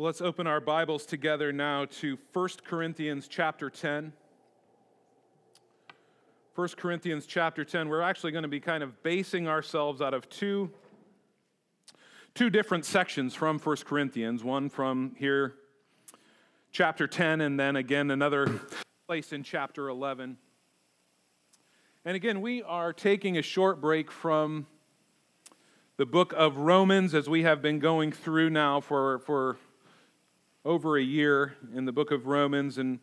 Well, let's open our Bibles together now to 1 Corinthians chapter 10. 1 Corinthians chapter 10. We're actually going to be kind of basing ourselves out of two, two different sections from 1 Corinthians. One from here, chapter 10, and then again another place in chapter 11. And again, we are taking a short break from the book of Romans as we have been going through now for, for over a year in the book of Romans. And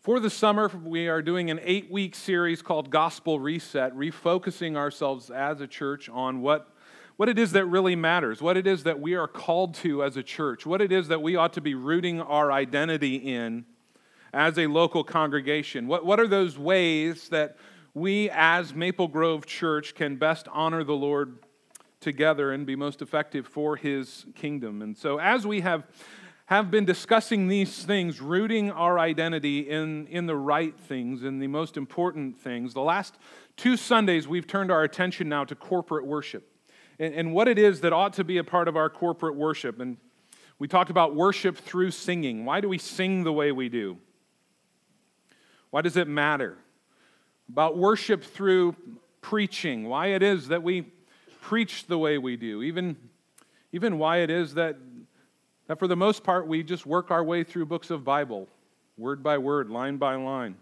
for the summer, we are doing an eight week series called Gospel Reset, refocusing ourselves as a church on what, what it is that really matters, what it is that we are called to as a church, what it is that we ought to be rooting our identity in as a local congregation. What, what are those ways that we as Maple Grove Church can best honor the Lord together and be most effective for his kingdom? And so, as we have have been discussing these things, rooting our identity in, in the right things, in the most important things. The last two Sundays, we've turned our attention now to corporate worship and, and what it is that ought to be a part of our corporate worship. And we talked about worship through singing. Why do we sing the way we do? Why does it matter? About worship through preaching, why it is that we preach the way we do, even, even why it is that that for the most part, we just work our way through books of Bible, word by word, line by line.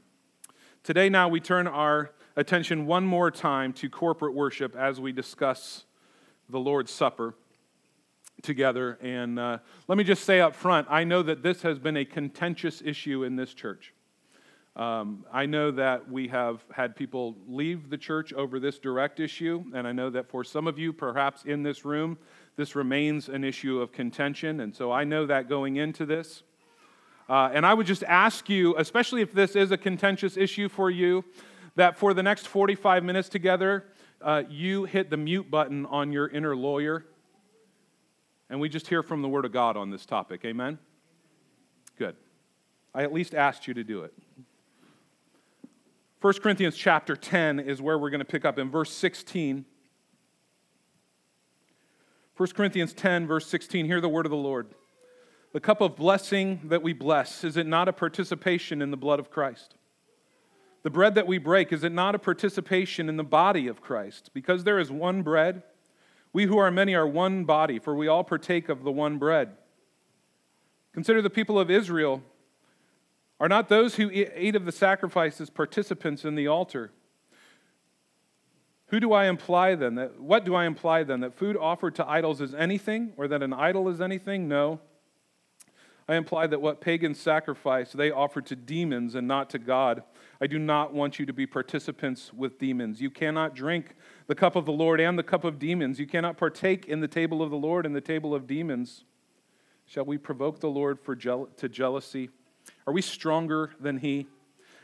Today, now, we turn our attention one more time to corporate worship as we discuss the Lord's Supper together. And uh, let me just say up front I know that this has been a contentious issue in this church. Um, I know that we have had people leave the church over this direct issue, and I know that for some of you, perhaps in this room, this remains an issue of contention, and so I know that going into this. Uh, and I would just ask you, especially if this is a contentious issue for you, that for the next 45 minutes together, uh, you hit the mute button on your inner lawyer, and we just hear from the Word of God on this topic. Amen? Good. I at least asked you to do it. 1 Corinthians chapter 10 is where we're going to pick up in verse 16. 1 Corinthians 10, verse 16, hear the word of the Lord. The cup of blessing that we bless, is it not a participation in the blood of Christ? The bread that we break, is it not a participation in the body of Christ? Because there is one bread, we who are many are one body, for we all partake of the one bread. Consider the people of Israel. Are not those who ate of the sacrifices participants in the altar? Who do I imply then? That, what do I imply then? That food offered to idols is anything, or that an idol is anything? No. I imply that what pagans sacrifice, they offer to demons and not to God. I do not want you to be participants with demons. You cannot drink the cup of the Lord and the cup of demons. You cannot partake in the table of the Lord and the table of demons. Shall we provoke the Lord for je- to jealousy? Are we stronger than he?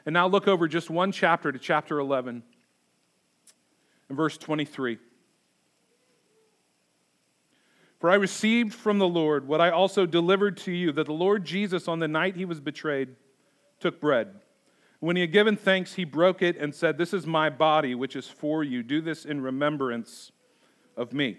And now look over just one chapter to chapter 11 verse 23. For I received from the Lord what I also delivered to you that the Lord Jesus, on the night he was betrayed, took bread. When he had given thanks, he broke it and said, This is my body, which is for you. Do this in remembrance of me.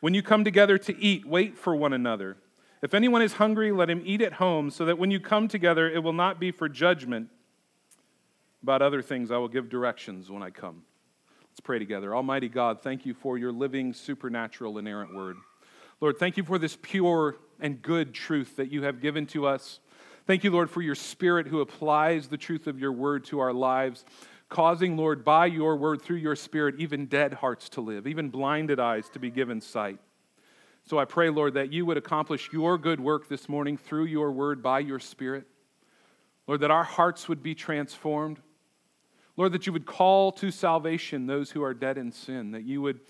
when you come together to eat, wait for one another. If anyone is hungry, let him eat at home, so that when you come together, it will not be for judgment. About other things, I will give directions when I come. Let's pray together. Almighty God, thank you for your living, supernatural, inerrant word. Lord, thank you for this pure and good truth that you have given to us Thank you, Lord, for your Spirit who applies the truth of your word to our lives, causing, Lord, by your word, through your Spirit, even dead hearts to live, even blinded eyes to be given sight. So I pray, Lord, that you would accomplish your good work this morning through your word by your Spirit. Lord, that our hearts would be transformed. Lord, that you would call to salvation those who are dead in sin, that you would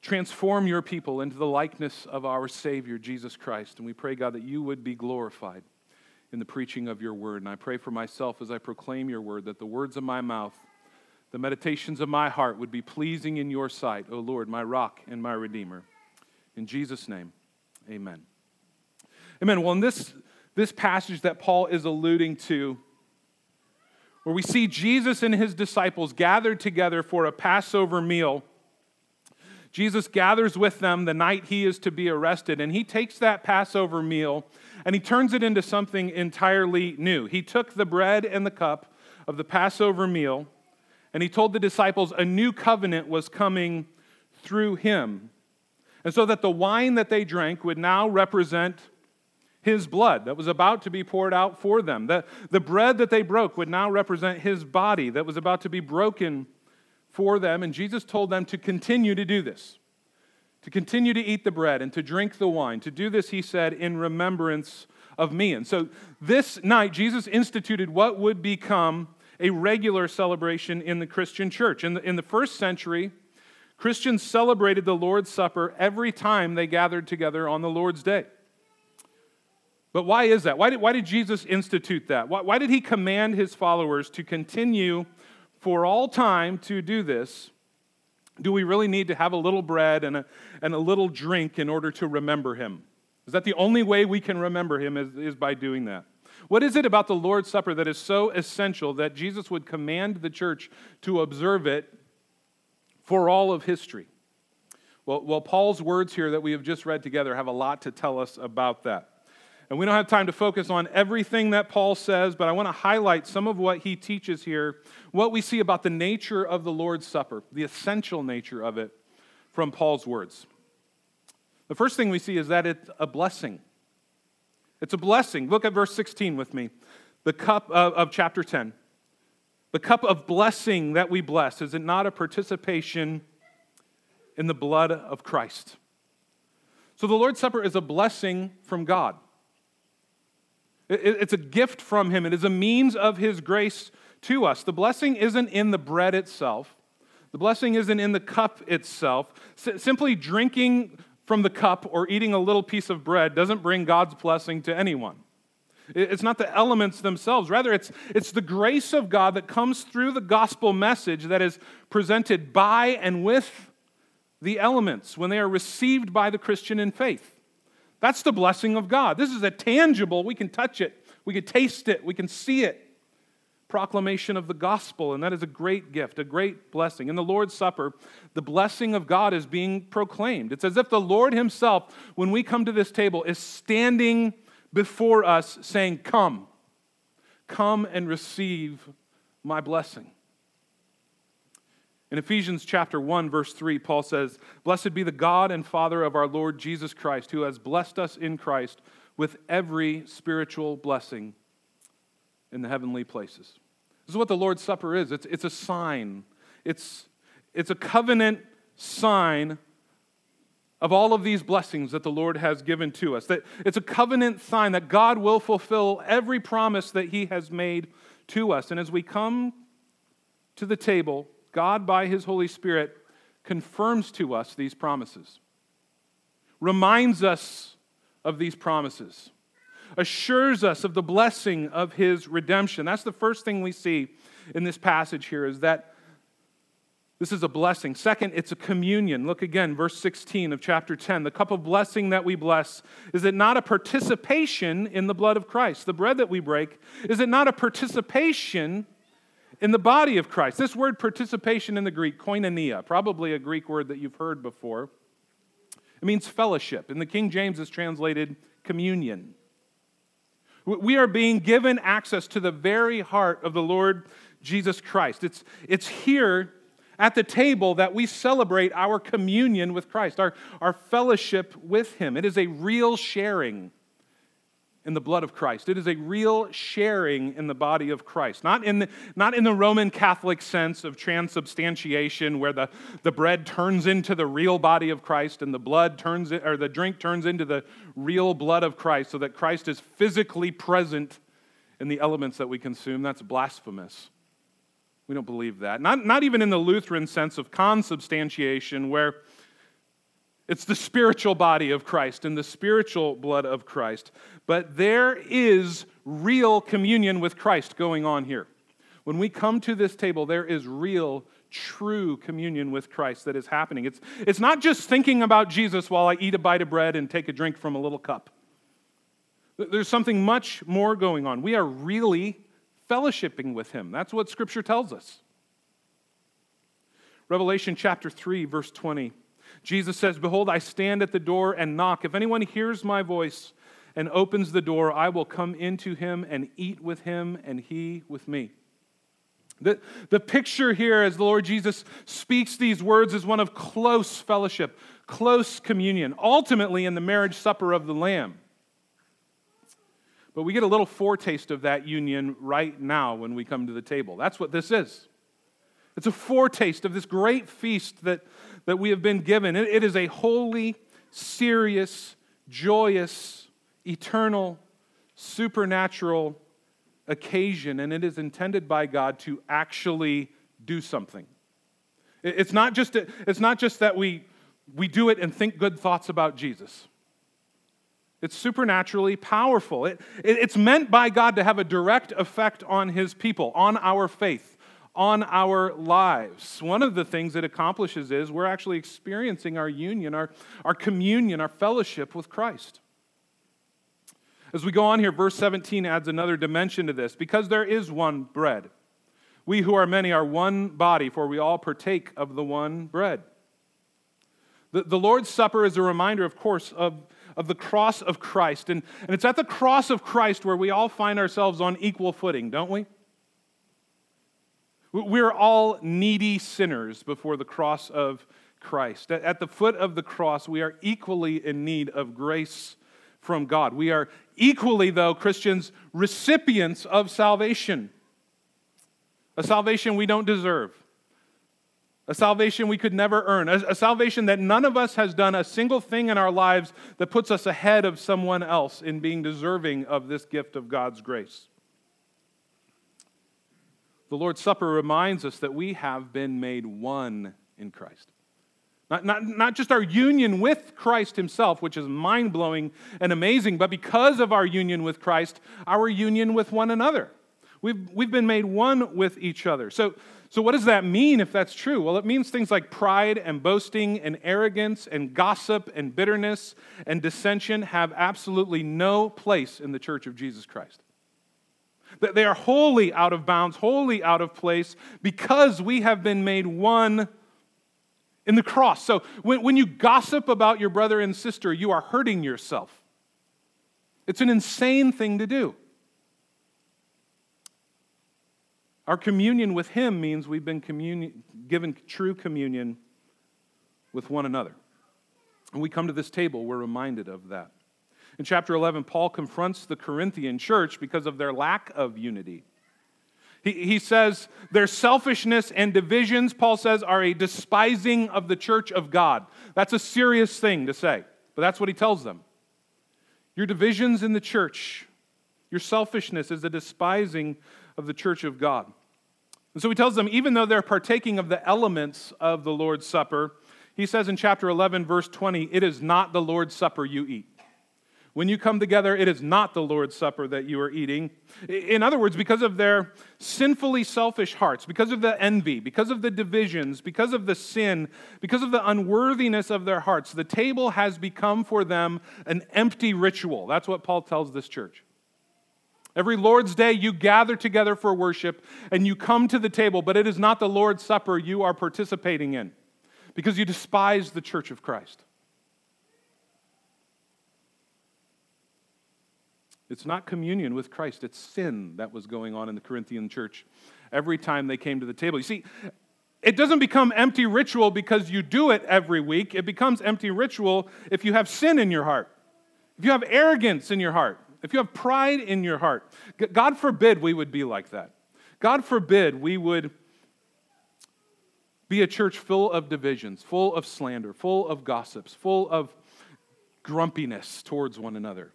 transform your people into the likeness of our Savior, Jesus Christ. And we pray, God, that you would be glorified in the preaching of your word. And I pray for myself as I proclaim your word that the words of my mouth, the meditations of my heart would be pleasing in your sight, O Lord, my rock and my redeemer. In Jesus' name, amen. Amen. Well, in this, this passage that Paul is alluding to, where we see Jesus and his disciples gathered together for a Passover meal, Jesus gathers with them the night he is to be arrested, and he takes that Passover meal and he turns it into something entirely new. He took the bread and the cup of the Passover meal, and he told the disciples a new covenant was coming through him. And so that the wine that they drank would now represent his blood that was about to be poured out for them. The, the bread that they broke would now represent his body that was about to be broken for them. And Jesus told them to continue to do this, to continue to eat the bread and to drink the wine. To do this, he said, in remembrance of me. And so this night, Jesus instituted what would become a regular celebration in the Christian church. In the, in the first century, Christians celebrated the Lord's Supper every time they gathered together on the Lord's Day. But why is that? Why did, why did Jesus institute that? Why, why did he command his followers to continue for all time to do this? Do we really need to have a little bread and a, and a little drink in order to remember him? Is that the only way we can remember him is, is by doing that? What is it about the Lord's Supper that is so essential that Jesus would command the church to observe it for all of history? Well, well, Paul's words here that we have just read together have a lot to tell us about that. And we don't have time to focus on everything that Paul says, but I want to highlight some of what he teaches here, what we see about the nature of the Lord's Supper, the essential nature of it from Paul's words. The first thing we see is that it's a blessing. It's a blessing. Look at verse 16 with me. The cup of, of chapter 10. The cup of blessing that we bless, is it not a participation in the blood of Christ? So the Lord's Supper is a blessing from God. It's a gift from Him, it is a means of His grace to us. The blessing isn't in the bread itself, the blessing isn't in the cup itself. S- simply drinking from the cup or eating a little piece of bread doesn't bring God's blessing to anyone. It's not the elements themselves. Rather, it's, it's the grace of God that comes through the gospel message that is presented by and with the elements when they are received by the Christian in faith. That's the blessing of God. This is a tangible, we can touch it, we can taste it, we can see it. Proclamation of the gospel, and that is a great gift, a great blessing. In the Lord's Supper, the blessing of God is being proclaimed. It's as if the Lord Himself, when we come to this table, is standing before us saying, Come, come and receive my blessing. In Ephesians chapter 1 verse 3 Paul says, "Blessed be the God and Father of our Lord Jesus Christ, who has blessed us in Christ with every spiritual blessing in the heavenly places." This is what the Lord's Supper is. It's, it's a sign. It's, it's a covenant sign of all of these blessings that the Lord has given to us. That it's a covenant sign that God will fulfill every promise that He has made to us. And as we come to the table, God, by His Holy Spirit, confirms to us these promises, reminds us of these promises, assures us of the blessing of His redemption. That's the first thing we see in this passage here is that this is a blessing. Second, it's a communion. Look again, verse 16 of chapter 10. The cup of blessing that we bless, is it not a participation in the blood of Christ? The bread that we break, is it not a participation in the body of Christ. This word participation in the Greek, koinonia, probably a Greek word that you've heard before. It means fellowship. In the King James, it's translated communion. We are being given access to the very heart of the Lord Jesus Christ. It's, it's here at the table that we celebrate our communion with Christ, our, our fellowship with Him. It is a real sharing in the blood of Christ. It is a real sharing in the body of Christ. Not in the, not in the Roman Catholic sense of transubstantiation, where the, the bread turns into the real body of Christ and the blood turns, or the drink turns into the real blood of Christ, so that Christ is physically present in the elements that we consume. That's blasphemous. We don't believe that. Not, not even in the Lutheran sense of consubstantiation, where it's the spiritual body of Christ and the spiritual blood of Christ. But there is real communion with Christ going on here. When we come to this table, there is real, true communion with Christ that is happening. It's, it's not just thinking about Jesus while I eat a bite of bread and take a drink from a little cup. There's something much more going on. We are really fellowshipping with Him. That's what Scripture tells us. Revelation chapter 3, verse 20. Jesus says, Behold, I stand at the door and knock. If anyone hears my voice and opens the door, I will come into him and eat with him and he with me. The, the picture here, as the Lord Jesus speaks these words, is one of close fellowship, close communion, ultimately in the marriage supper of the Lamb. But we get a little foretaste of that union right now when we come to the table. That's what this is. It's a foretaste of this great feast that, that we have been given. It, is a holy, serious, joyous, eternal, supernatural occasion, and it is intended by God to actually do something. It's not just, it's not just that we, we do it and think good thoughts about Jesus. It's supernaturally powerful. It, it, it's meant by God to have a direct effect on his people, on our faith on our lives. One of the things it accomplishes is we're actually experiencing our union, our, our communion, our fellowship with Christ. As we go on here, verse 17 adds another dimension to this. Because there is one bread, we who are many are one body, for we all partake of the one bread. The, the Lord's Supper is a reminder, of course, of, of the cross of Christ. And, and it's at the cross of Christ where we all find ourselves on equal footing, don't we? We're all needy sinners before the cross of Christ. At the foot of the cross, we are equally in need of grace from God. We are equally, though, Christians, recipients of salvation. A salvation we don't deserve. A salvation we could never earn. A, a, salvation that none of us has done a single thing in our lives that puts us ahead of someone else in being deserving of this gift of God's grace. The Lord's Supper reminds us that we have been made one in Christ. Not, not, not just our union with Christ Himself, which is mind blowing and amazing, but because of our union with Christ, our union with one another. We've, we've been made one with each other. So, so, what does that mean if that's true? Well, it means things like pride and boasting and arrogance and gossip and bitterness and dissension have absolutely no place in the church of Jesus Christ. That they are wholly out of bounds, wholly out of place, because we have been made one in the cross. So when, when you gossip about your brother and sister, you are hurting yourself. It's an insane thing to do. Our communion with Him means we've been given true communion with one another. And we come to this table, we're reminded of that. In chapter 11, Paul confronts the Corinthian church because of their lack of unity. He, he says their selfishness and divisions, Paul says, are a despising of the church of God. That's a serious thing to say, but that's what he tells them. Your divisions in the church, your selfishness is a despising of the church of God. And so he tells them, even though they're partaking of the elements of the Lord's Supper, he says in chapter 11, verse 20, it is not the Lord's Supper you eat. When you come together, it is not the Lord's Supper that you are eating. In other words, because of their sinfully selfish hearts, because of the envy, because of the divisions, because of the sin, because of the unworthiness of their hearts, the table has become for them an empty ritual. That's what Paul tells this church. Every Lord's Day, you gather together for worship and you come to the table, but it is not the Lord's Supper you are participating in because you despise the church of Christ. It's not communion with Christ, it's sin that was going on in the Corinthian church every time they came to the table. You see, it doesn't become empty ritual because you do it every week. It becomes empty ritual if you have sin in your heart, if you have arrogance in your heart, if you have pride in your heart, God forbid we would be like that. God forbid we would be a church full of divisions, full of slander, full of gossips, full of grumpiness towards one another,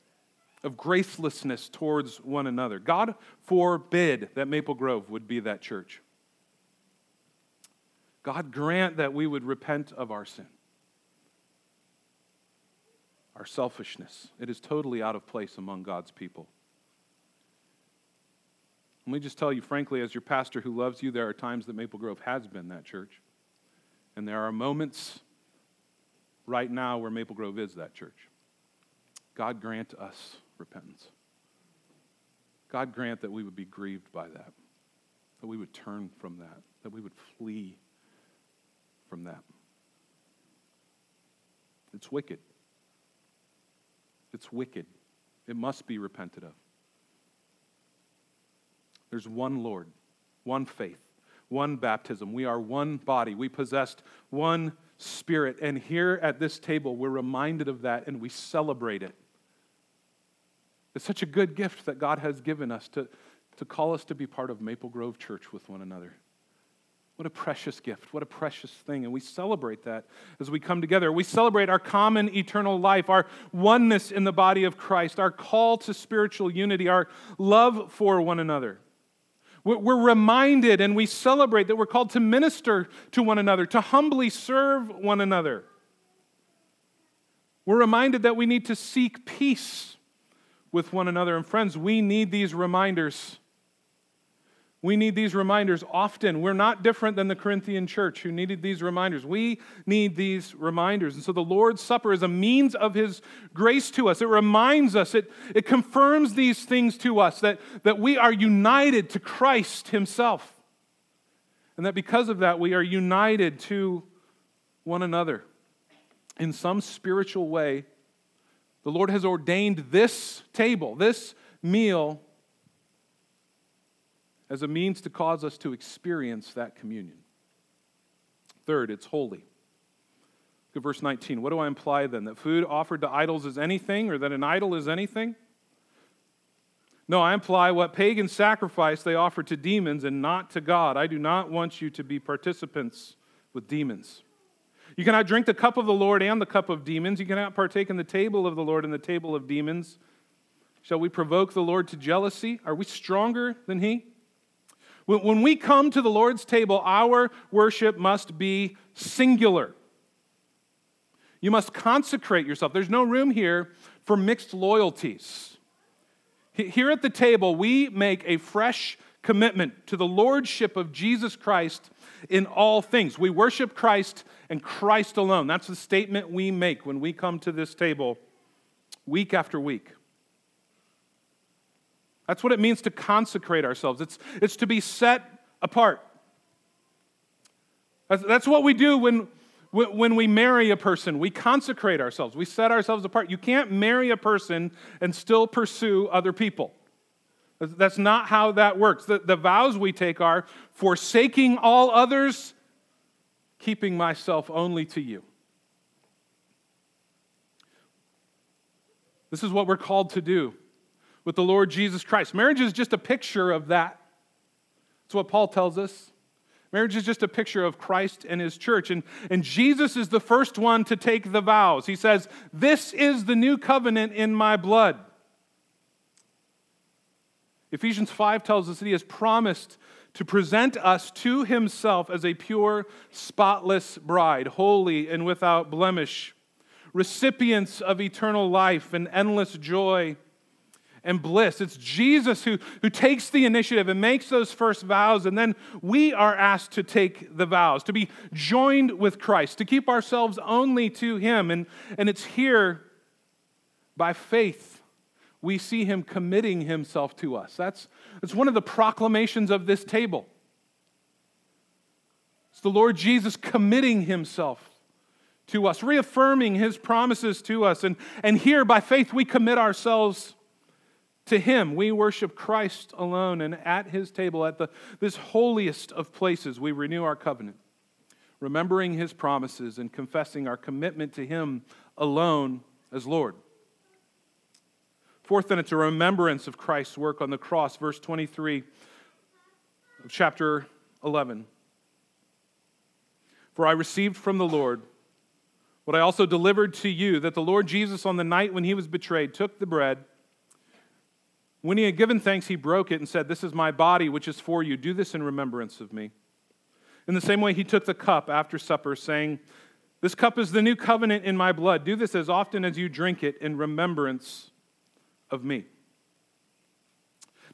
of gracelessness towards one another. God forbid that Maple Grove would be that church. God grant that we would repent of our sin, our selfishness. It is totally out of place among God's people. Let me just tell you, frankly, as your pastor who loves you, there are times that Maple Grove has been that church. And there are moments right now where Maple Grove is that church. God grant us repentance. God grant that we would be grieved by that, that we would turn from that, that we would flee from that. It's wicked. It's wicked. It must be repented of. There's one Lord, one faith, one baptism. We are one body. We possessed one spirit. And here at this table, we're reminded of that and we celebrate it. It's such a good gift that God has given us to, to call us to be part of Maple Grove Church with one another. What a precious gift. What a precious thing. And we celebrate that as we come together. We celebrate our common eternal life, our oneness in the body of Christ, our call to spiritual unity, our love for one another. We're reminded and we celebrate that we're called to minister to one another, to humbly serve one another. We're reminded that we need to seek peace with one another. And friends, we need these reminders we need these reminders often. We're not different than the Corinthian church who needed these reminders. We need these reminders. And so the Lord's Supper is a means of His grace to us. It reminds us, it, it confirms these things to us that, that we are united to Christ Himself. And that because of that, we are united to one another. In some spiritual way, the Lord has ordained this table, this meal as a means to cause us to experience that communion. Third, it's holy. Look at verse 19. What do I imply then? That food offered to idols is anything, or that an idol is anything? No, I imply what pagan sacrifice they offer to demons and not to God. I do not want you to be participants with demons. You cannot drink the cup of the Lord and the cup of demons. You cannot partake in the table of the Lord and the table of demons. Shall we provoke the Lord to jealousy? Are we stronger than He? When we come to the Lord's table, our worship must be singular. You must consecrate yourself. There's no room here for mixed loyalties. Here at the table, we make a fresh commitment to the lordship of Jesus Christ in all things. We worship Christ and Christ alone. That's the statement we make when we come to this table week after week. That's what it means to consecrate ourselves, it's, it's to be set apart. That's, that's what we do when, when we marry a person. We consecrate ourselves, we set ourselves apart. You can't marry a person and still pursue other people. That's not how that works. The, the vows we take are forsaking all others, keeping myself only to you. This is what we're called to do with the Lord Jesus Christ. Marriage is just a picture of that. That's what Paul tells us. Marriage is just a picture of Christ and his church. And, and Jesus is the first one to take the vows. He says, This is the new covenant in my blood. Ephesians 5 tells us that he has promised to present us to himself as a pure, spotless bride, holy and without blemish, recipients of eternal life and endless joy and bliss. It's Jesus who, who takes the initiative and makes those first vows, and then we are asked to take the vows, to be joined with Christ, to keep ourselves only to Him. And, and it's here by faith we see Him committing Himself to us. That's, that's one of the proclamations of this table. It's the Lord Jesus committing Himself to us, reaffirming His promises to us. And, and here, by faith, we commit ourselves to him, we worship Christ alone, and at his table, at the, this holiest of places, we renew our covenant, remembering his promises and confessing our commitment to him alone as Lord. Fourth, then, it's a remembrance of Christ's work on the cross. Verse 23 of chapter 11. For I received from the Lord what I also delivered to you that the Lord Jesus, on the night when he was betrayed, took the bread. When he had given thanks, he broke it and said, This is my body, which is for you. Do this in remembrance of me. In the same way, he took the cup after supper, saying, This cup is the new covenant in my blood. Do this as often as you drink it in remembrance of me.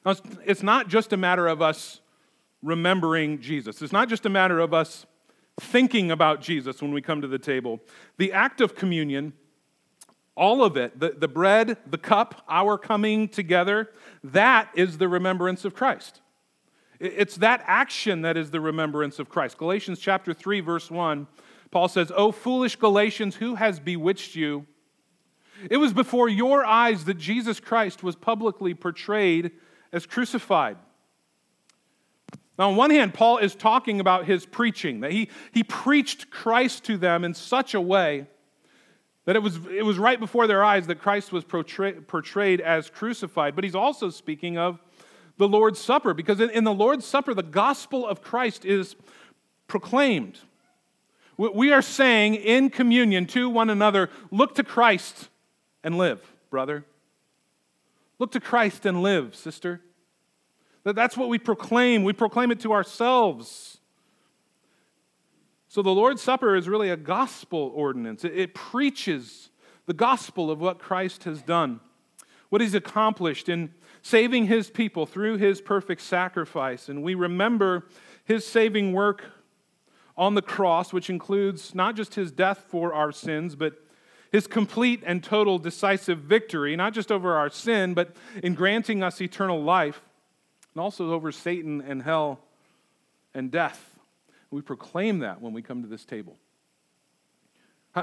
Now, it's not just a matter of us remembering Jesus, it's not just a matter of us thinking about Jesus when we come to the table. The act of communion, all of it, the, the bread, the cup, our coming together, that is the remembrance of Christ. It's that action that is the remembrance of Christ. Galatians chapter 3, verse 1, Paul says, O foolish Galatians, who has bewitched you? It was before your eyes that Jesus Christ was publicly portrayed as crucified. Now, on one hand, Paul is talking about his preaching, that he, he preached Christ to them in such a way that it was, it was right before their eyes that Christ was portray, portrayed as crucified. But he's also speaking of the Lord's Supper, because in, in the Lord's Supper, the gospel of Christ is proclaimed. We are saying in communion to one another, look to Christ and live, brother. Look to Christ and live, sister. That's what we proclaim. We proclaim it to ourselves. So the Lord's Supper is really a gospel ordinance, it, preaches the gospel of what Christ has done, what he's accomplished in saving his people through his perfect sacrifice. And we remember his saving work on the cross, which includes not just his death for our sins, but his complete and total decisive victory, not just over our sin, but in granting us eternal life and also over Satan and hell and death. We proclaim that when we come to this table.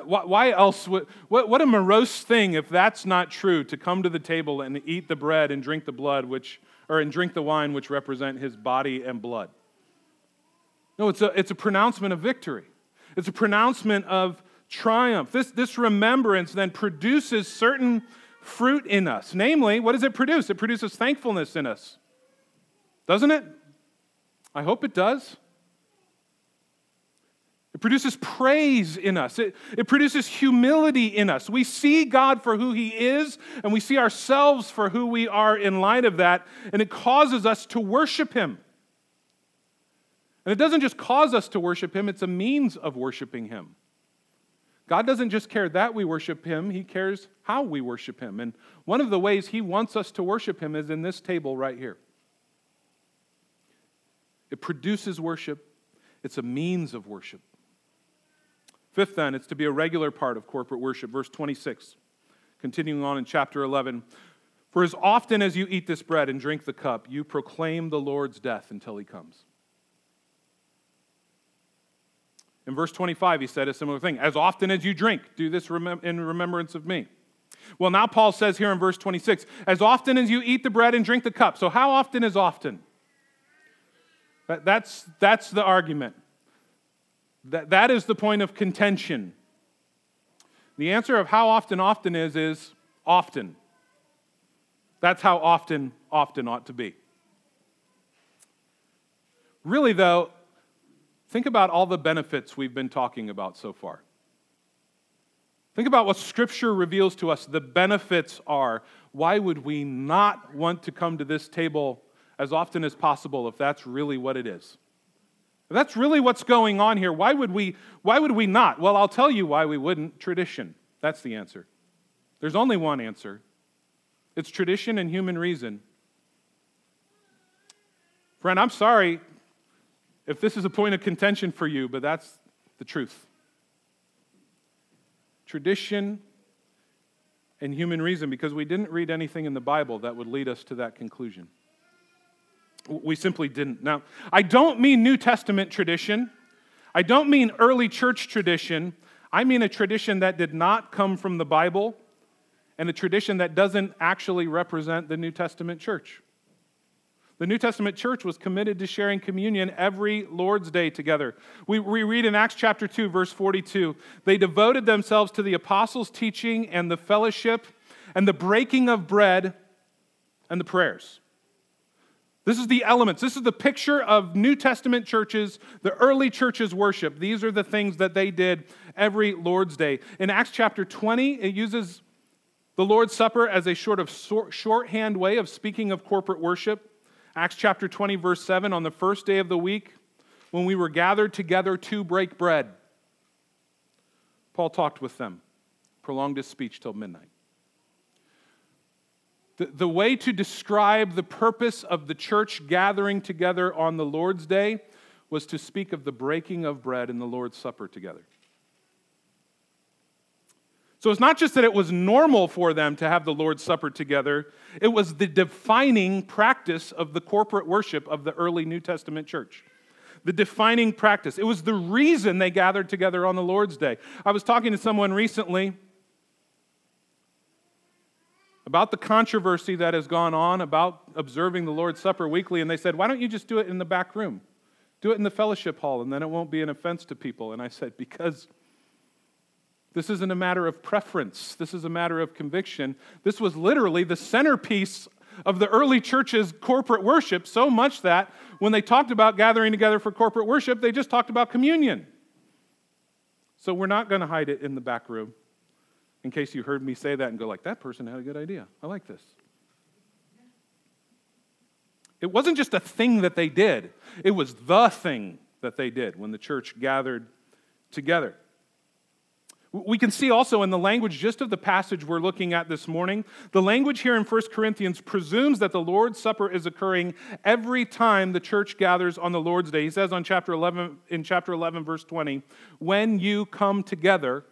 Why else? Would, what a morose thing if that's not true to come to the table and eat the bread and drink the blood, which, or and drink the wine, which represent his body and blood. No, it's a, it's a pronouncement of victory. It's a pronouncement of triumph. This, this remembrance then produces certain fruit in us. Namely, what does it produce? It produces thankfulness in us. Doesn't it? I hope it does. It produces praise in us. It, it produces humility in us. We see God for who He is, and we see ourselves for who we are in light of that, and it causes us to worship Him. And it doesn't just cause us to worship Him, it's a means of worshiping Him. God doesn't just care that we worship Him, He cares how we worship Him. And one of the ways He wants us to worship Him is in this table right here. It produces worship, it's a means of worship. Fifth, then, it's to be a regular part of corporate worship. Verse 26, continuing on in chapter 11. For as often as you eat this bread and drink the cup, you proclaim the Lord's death until he comes. In verse 25, he said a similar thing. As often as you drink, do this in remembrance of me. Well, now Paul says here in verse 26, as often as you eat the bread and drink the cup. So, how often is often? That's, that's the argument. That, that is the point of contention. The answer of how often often is, is often. That's how often often ought to be. Really, though, think about all the benefits we've been talking about so far. Think about what Scripture reveals to us the benefits are. Why would we not want to come to this table as often as possible if that's really what it is. If that's really what's going on here, why would we why would we not? Well, I'll tell you why we wouldn't. Tradition. That's the answer. There's only one answer. It's tradition and human reason. Friend, I'm sorry if this is a point of contention for you, but that's the truth. Tradition and human reason because we didn't read anything in the Bible that would lead us to that conclusion. We simply didn't. Now, I don't mean New Testament tradition. I don't mean early church tradition. I mean a tradition that did not come from the Bible and a tradition that doesn't actually represent the New Testament church. The New Testament church was committed to sharing communion every Lord's Day together. We, we read in Acts chapter 2, verse 42 they devoted themselves to the apostles' teaching and the fellowship and the breaking of bread and the prayers. This is the elements. This is the picture of New Testament churches, the early churches' worship. These are the things that they did every Lord's Day. In Acts chapter 20, it uses the Lord's Supper as a sort of shorthand way of speaking of corporate worship. Acts chapter 20, verse 7 on the first day of the week, when we were gathered together to break bread, Paul talked with them, prolonged his speech till midnight. The, the way to describe the purpose of the church gathering together on the Lord's Day was to speak of the breaking of bread and the Lord's Supper together. So it's not just that it was normal for them to have the Lord's Supper together, it was the defining practice of the corporate worship of the early New Testament church. The defining practice. It was the reason they gathered together on the Lord's Day. I was talking to someone recently about the controversy that has gone on about observing the Lord's Supper weekly, and they said, Why don't you just do it in the back room? Do it in the fellowship hall, and then it won't be an offense to people. And I said, Because this isn't a matter of preference, this is a matter of conviction. This was literally the centerpiece of the early church's corporate worship, so much that when they talked about gathering together for corporate worship, they just talked about communion. So we're not going to hide it in the back room in case you heard me say that and go like that person had a good idea. I like this. It wasn't just a thing that they did. It was the thing that they did when the church gathered together we can see also in the language just of the passage we're looking at this morning, the language here in 1 Corinthians presumes that the Lord's Supper is occurring every time the church gathers on the Lord's Day. He says on chapter 11 in chapter 11 verse 20, "When you come together,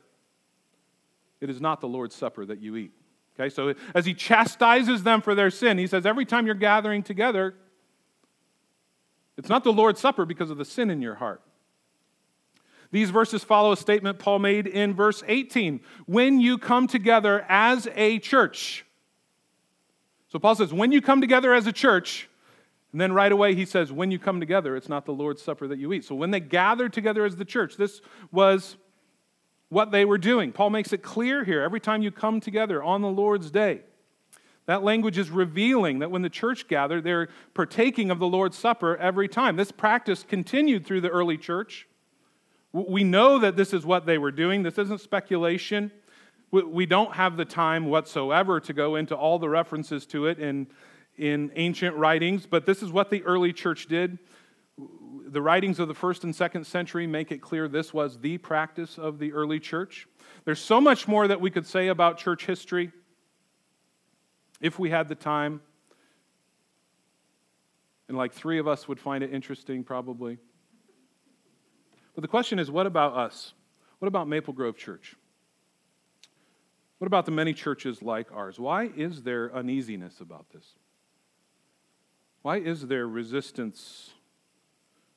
it is not the Lord's Supper that you eat." Okay? So as he chastises them for their sin, he says every time you're gathering together, it's not the Lord's Supper because of the sin in your heart. These verses follow a statement Paul made in verse 18 when you come together as a church. So Paul says, when you come together as a church, and then right away he says, when you come together, it's not the Lord's Supper that you eat. So when they gathered together as the church, this was what they were doing. Paul makes it clear here every time you come together on the Lord's day. That language is revealing that when the church gathered, they're partaking of the Lord's Supper every time. This practice continued through the early church. We know that this is what they were doing. This isn't speculation. We don't have the time whatsoever to go into all the references to it in, in ancient writings, but this is what the early church did. The writings of the first and second century make it clear this was the practice of the early church. There's so much more that we could say about church history if we had the time. And like three of us would find it interesting, probably. But the question is what about us? What about Maple Grove Church? What about the many churches like ours? Why is there uneasiness about this? Why is there resistance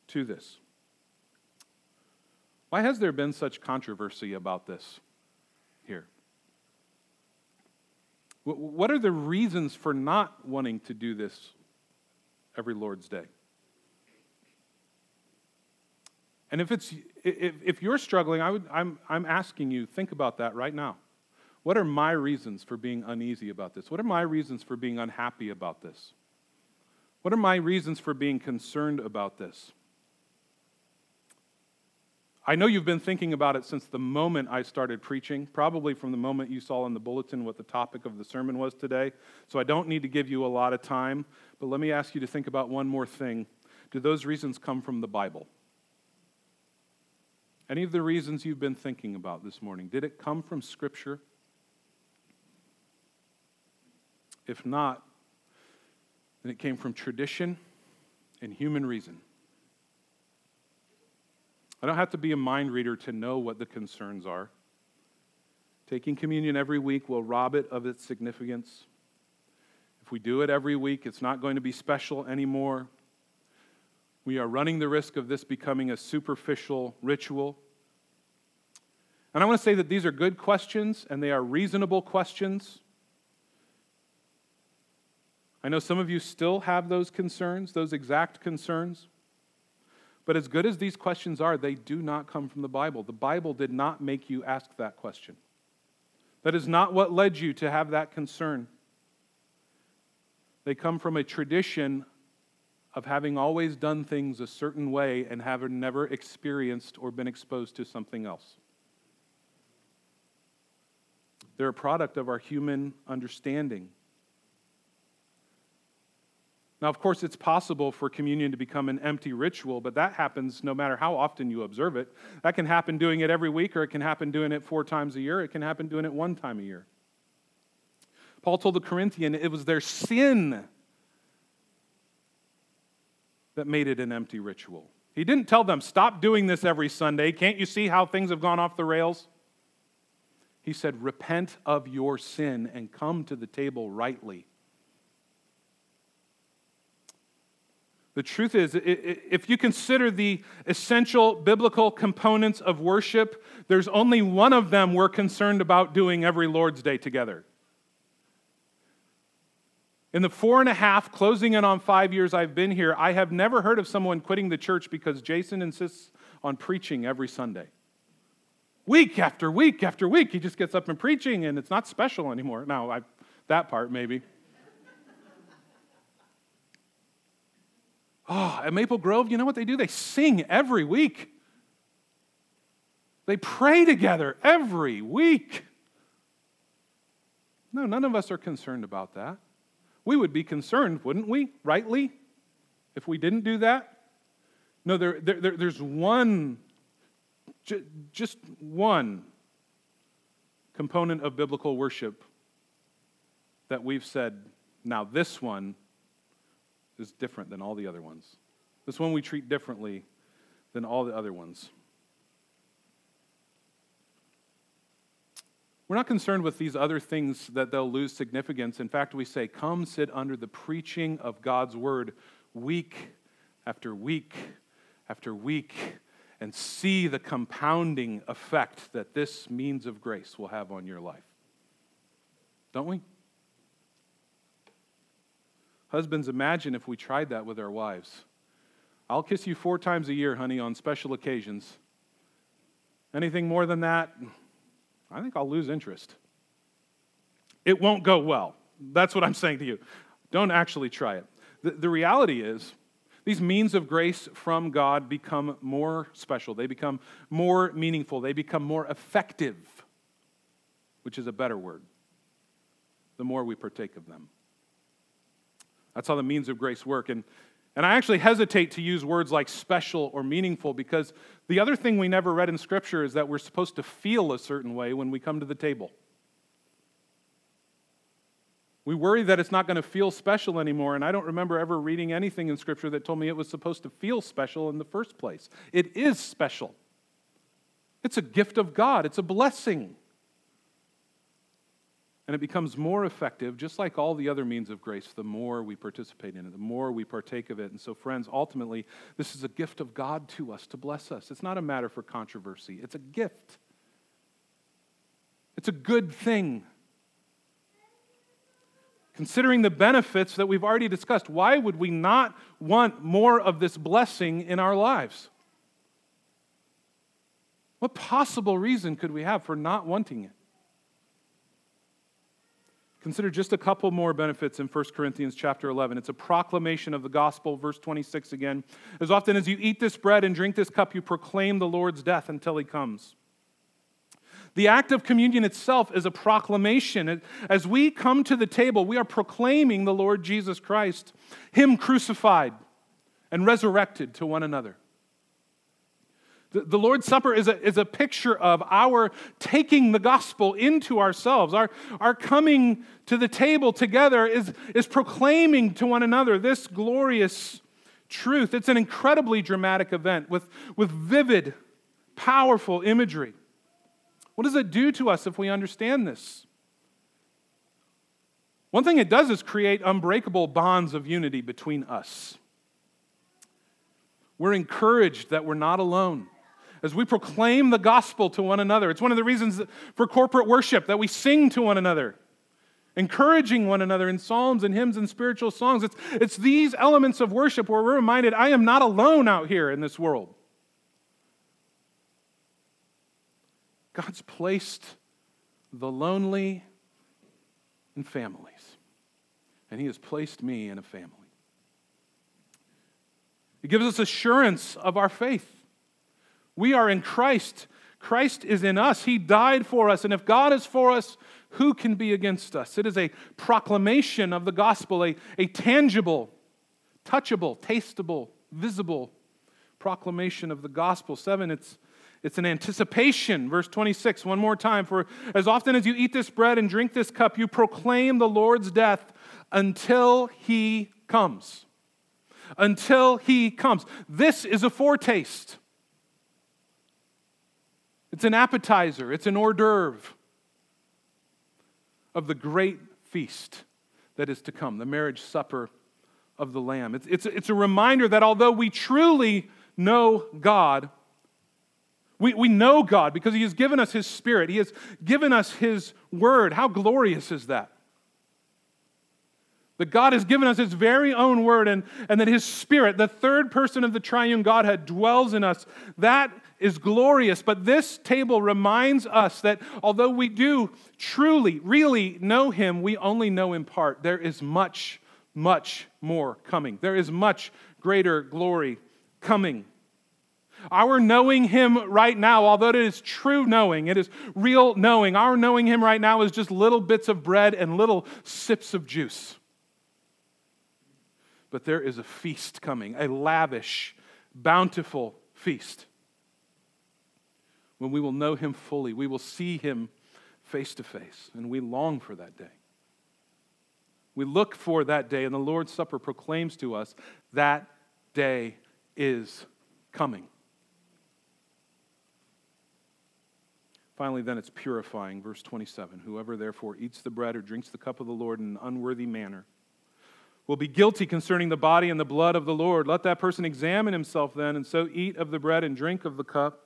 to this? Why has there been such controversy about this here? What are the reasons for not wanting to do this every Lord's Day? And if, it's, if, if you're struggling, I would, I'm, I'm asking you, think about that right now. What are my reasons for being uneasy about this? What are my reasons for being unhappy about this? What are my reasons for being concerned about this? I know you've been thinking about it since the moment I started preaching, probably from the moment you saw in the bulletin what the topic of the sermon was today. So I don't need to give you a lot of time, but let me ask you to think about one more thing. Do those reasons come from the Bible? Any of the reasons you've been thinking about this morning, did it come from Scripture? If not, then it came from tradition and human reason. I don't have to be a mind reader to know what the concerns are. Taking communion every week will rob it of its significance. If we do it every week, it's not going to be special anymore. We are running the risk of this becoming a superficial ritual. And I want to say that these are good questions and they are reasonable questions. I know some of you still have those concerns, those exact concerns. But as good as these questions are, they do not come from the Bible. The Bible did not make you ask that question. That is not what led you to have that concern. They come from a tradition of having always done things a certain way and having never experienced or been exposed to something else. They're a product of our human understanding. Now, of course, it's possible for communion to become an empty ritual, but that happens no matter how often you observe it. That can happen doing it every week, or it can happen doing it four times a year, it can happen doing it one time a year. Paul told the Corinthian it was their sin that made it an empty ritual. He didn't tell them, stop doing this every Sunday. Can't you see how things have gone off the rails? He said, repent of your sin and come to the table rightly. The truth is, if you consider the essential biblical components of worship, there's only one of them we're concerned about doing every Lord's Day together. In the four and a half, closing in on five years I've been here, I have never heard of someone quitting the church because Jason insists on preaching every Sunday. Week after week after week, he just gets up and preaching, and it's not special anymore. Now, I, that part maybe. Oh, at Maple Grove, you know what they do? They sing every week. They pray together every week. No, none of us are concerned about that. We would be concerned, wouldn't we, rightly, if we didn't do that? No, there, there, there's one, just one component of biblical worship that we've said, now this one is different than all the other ones. This one we treat differently than all the other ones. We're not concerned with these other things that they'll lose significance. In fact, we say, Come sit under the preaching of God's word week after week after week and see the compounding effect that this means of grace will have on your life. Don't we? Husbands, imagine if we tried that with our wives. I'll kiss you four times a year, honey, on special occasions. Anything more than that, I think I'll lose interest. It won't go well. That's what I'm saying to you. Don't actually try it. The, the reality is, these means of grace from God become more special. They become more meaningful. They become more effective, which is a better word, the more we partake of them. That's how the means of grace work. And, and I actually hesitate to use words like special or meaningful because the other thing we never read in Scripture is that we're supposed to feel a certain way when we come to the table. We worry that it's not going to feel special anymore, and I don't remember ever reading anything in Scripture that told me it was supposed to feel special in the first place. It is special, it's a gift of God, it's a blessing and it becomes more effective, just like all the other means of grace, the more we participate in it, the more we partake of it. And so, friends, ultimately, this is a gift of God to us to bless us. It's not a matter for controversy, it's a gift, it's a good thing. Considering the benefits that we've already discussed, why would we not want more of this blessing in our lives? What possible reason could we have for not wanting it? Consider just a couple more benefits in 1 Corinthians chapter 11. It's a proclamation of the gospel, verse 26 again. As often as you eat this bread and drink this cup, you proclaim the Lord's death until he comes. The act of communion itself is a proclamation. As we come to the table, we are proclaiming the Lord Jesus Christ, Him crucified and resurrected to one another. The, Lord's Supper is a, is a picture of our taking the gospel into ourselves. Our, our coming to the table together is, is proclaiming to one another this glorious truth. It's an incredibly dramatic event with, with vivid, powerful imagery. What does it do to us if we understand this? One thing it does is create unbreakable bonds of unity between us. We're encouraged that we're not alone as we proclaim the gospel to one another. It's one of the reasons for corporate worship that we sing to one another, encouraging one another in psalms and hymns and spiritual songs. It's, it's these elements of worship where we're reminded I am not alone out here in this world. God's placed the lonely in families. And He has placed me in a family. It gives us assurance of our faith. We are in Christ. Christ is in us. He died for us. And if God is for us, who can be against us? It is a proclamation of the gospel, a, a tangible, touchable, tastable, visible proclamation of the gospel. Seven, it's, it's an anticipation. Verse 26, one more time. For as often as you eat this bread and drink this cup, you proclaim the Lord's death until he comes. Until he comes. This is a foretaste. It's an appetizer, it's an hors d'oeuvre of the great feast that is to come, the marriage supper of the Lamb. It's, it's, it's a reminder that although we truly know God, we, we know God because He has given us His Spirit, He has given us His Word. How glorious is that? That God has given us His very own Word and, and that His Spirit, the third person of the triune Godhead, dwells in us. That is glorious. But this table reminds us that although we do truly, really know Him, we only know in part. There is much, much more coming. There is much greater glory coming. Our knowing Him right now, although it is true knowing, it is real knowing, our knowing Him right now is just little bits of bread and little sips of juice. But there is a feast coming, a lavish, bountiful feast when we will know him fully. We will see him face to face, and we long for that day. We look for that day, and the Lord's Supper proclaims to us that day is coming. Finally, then it's purifying. Verse 27 Whoever therefore eats the bread or drinks the cup of the Lord in an unworthy manner will be guilty concerning the body and the blood of the Lord. Let that person examine himself then, and so eat of the bread and drink of the cup.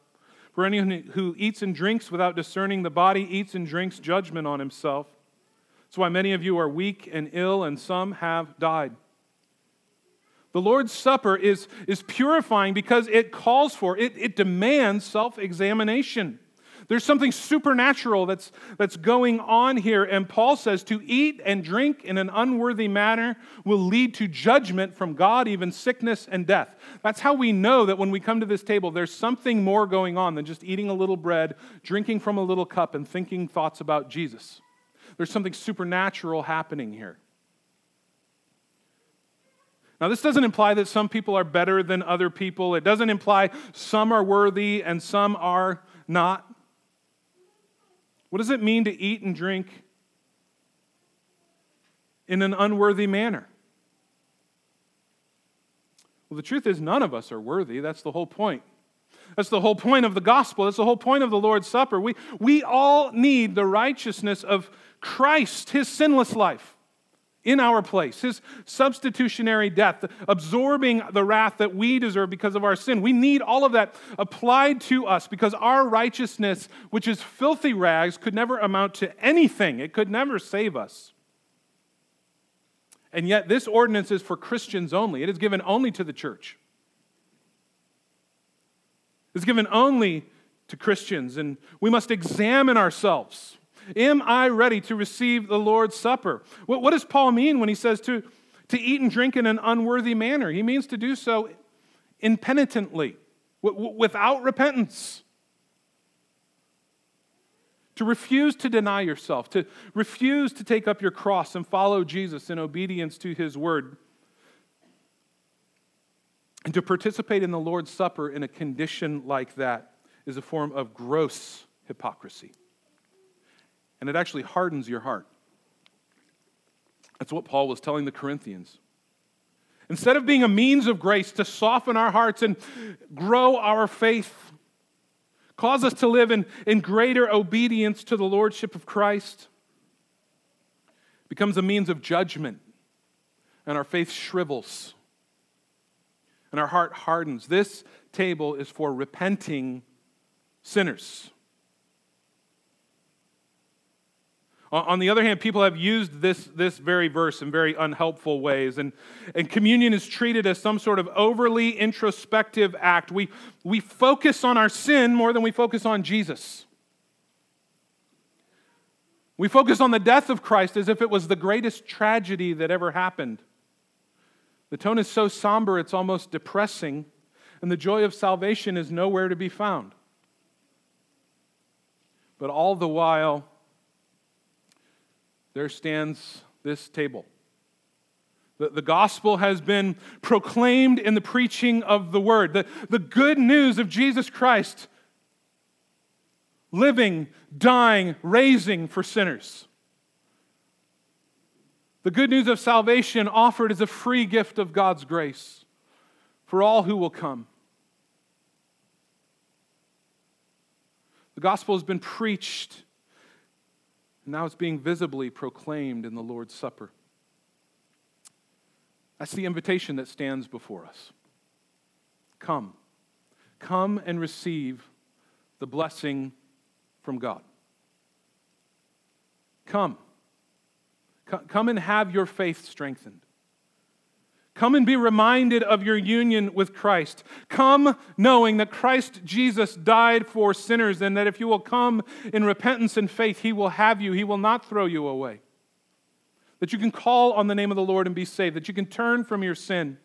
For anyone who eats and drinks without discerning the body eats and drinks judgment on himself. That's why many of you are weak and ill, and some have died. The Lord's Supper is, is purifying because it calls for, it, it demands self examination. There's something supernatural that's, that's going on here. And Paul says to eat and drink in an unworthy manner will lead to judgment from God, even sickness and death. That's how we know that when we come to this table, there's something more going on than just eating a little bread, drinking from a little cup, and thinking thoughts about Jesus. There's something supernatural happening here. Now, this doesn't imply that some people are better than other people. It doesn't imply some are worthy and some are not. What does it mean to eat and drink in an unworthy manner? Well, the truth is, none of us are worthy. That's the whole point. That's the whole point of the gospel. That's the whole point of the Lord's Supper. We, we all need the righteousness of Christ, his sinless life in our place, his substitutionary death, absorbing the wrath that we deserve because of our sin. We need all of that applied to us because our righteousness, which is filthy rags, could never amount to anything, it could never save us. And yet, this ordinance is for Christians only, it is given only to the church. It's given only to Christians, and we must examine ourselves. Am I ready to receive the Lord's Supper? What, what does Paul mean when he says to, to eat and drink in an unworthy manner? He means to do so impenitently, w- without repentance. To refuse to deny yourself, to refuse to take up your cross and follow Jesus in obedience to his word, and to participate in the Lord's Supper in a condition like that is a form of gross hypocrisy and it actually hardens your heart. That's what Paul was telling the Corinthians. Instead of being a means of grace to soften our hearts and grow our faith, cause us to live in, in greater obedience to the Lordship of Christ, becomes a means of judgment, and our faith shrivels, and our heart hardens. This table is for repenting sinners. On the other hand, people have used this, this very verse in very unhelpful ways, and, and communion is treated as some sort of overly introspective act. We, we focus on our sin more than we focus on Jesus. We focus on the death of Christ as if it was the greatest tragedy that ever happened. The tone is so somber, it's almost depressing, and the joy of salvation is nowhere to be found. But all the while, there stands this table. The, the gospel has been proclaimed in the preaching of the word. The, the good news of Jesus Christ living, dying, raising for sinners. The good news of salvation offered as a free gift of God's grace for all who will come. The gospel has been preached, and now it's being visibly proclaimed in the Lord's Supper. That's the invitation that stands before us. Come. Come and receive the blessing from God. Come. Come and have your faith strengthened. Come and be reminded of your union with Christ. Come knowing that Christ Jesus died for sinners and that if you will come in repentance and faith, he will have you. He will not throw you away. That you can call on the name of the Lord and be saved. That you can turn from your sin.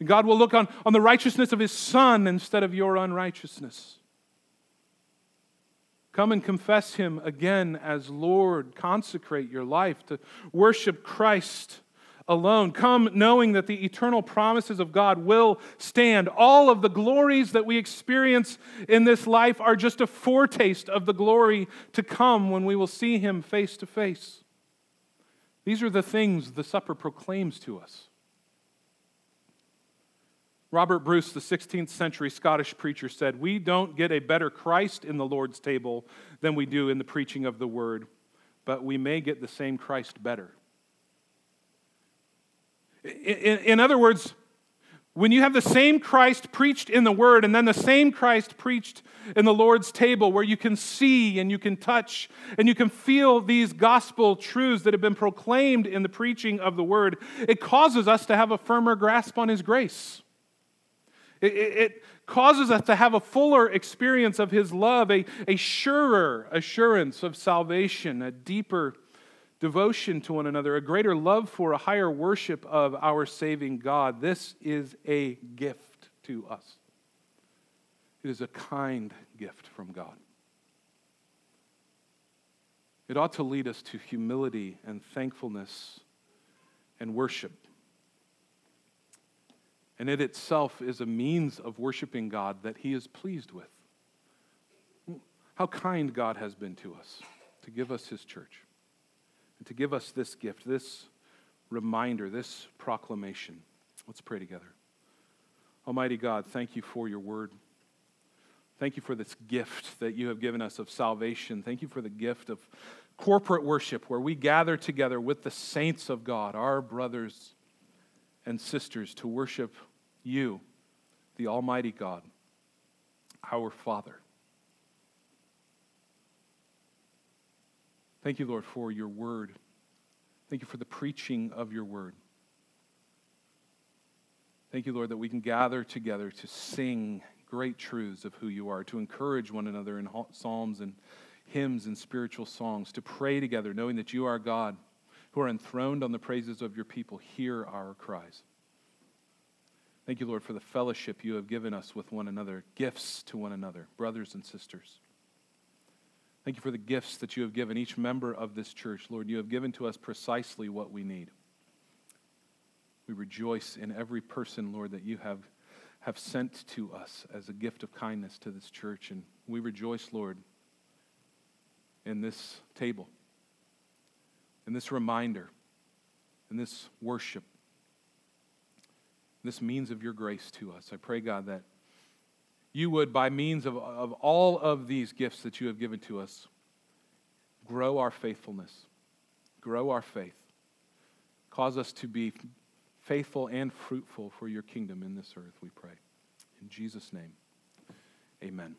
And God will look on, on the righteousness of his Son instead of your unrighteousness. Come and confess Him again as Lord. Consecrate your life to worship Christ alone. Come knowing that the eternal promises of God will stand. All of the glories that we experience in this life are just a foretaste of the glory to come when we will see Him face to face. These are the things the supper proclaims to us. Robert Bruce, the 16th century Scottish preacher, said, We don't get a better Christ in the Lord's table than we do in the preaching of the word, but we may get the same Christ better. In, in other words, when you have the same Christ preached in the Word and then the same Christ preached in the Lord's table, where you can see and you can touch and you can feel these gospel truths that have been proclaimed in the preaching of the Word, it causes us to have a firmer grasp on His grace. It, it, causes us to have a fuller experience of His love, a, a surer assurance of salvation, a deeper devotion to one another, a greater love for, a higher worship of our saving God. This is a gift to us. It is a kind gift from God. It ought to lead us to humility and thankfulness and worship. And it itself is a means of worshiping God that He is pleased with. How kind God has been to us to give us His church and to give us this gift, this reminder, this proclamation. Let's pray together. Almighty God, thank you for your word. Thank you for this gift that you have given us of salvation. Thank you for the gift of corporate worship where we gather together with the saints of God, our brothers and sisters, to worship you, the Almighty God, our Father. Thank you, Lord, for your word. Thank you for the preaching of your word. Thank you, Lord, that we can gather together to sing great truths of who you are, to encourage one another in psalms and hymns and spiritual songs, to pray together, knowing that you are God, who are enthroned on the praises of your people. Hear our cries. Thank you, Lord, for the fellowship you have given us with one another, gifts to one another, brothers and sisters. Thank you for the gifts that you have given each member of this church. Lord, you have given to us precisely what we need. We rejoice in every person, Lord, that you have, have sent to us as a gift of kindness to this church. And we rejoice, Lord, in this table, in this reminder, in this worship this means of your grace to us. I pray, God, that you would, by means of, of all of these gifts that you have given to us, grow our faithfulness, grow our faith, cause us to be faithful and fruitful for your kingdom in this earth, we pray. In Jesus' name, amen.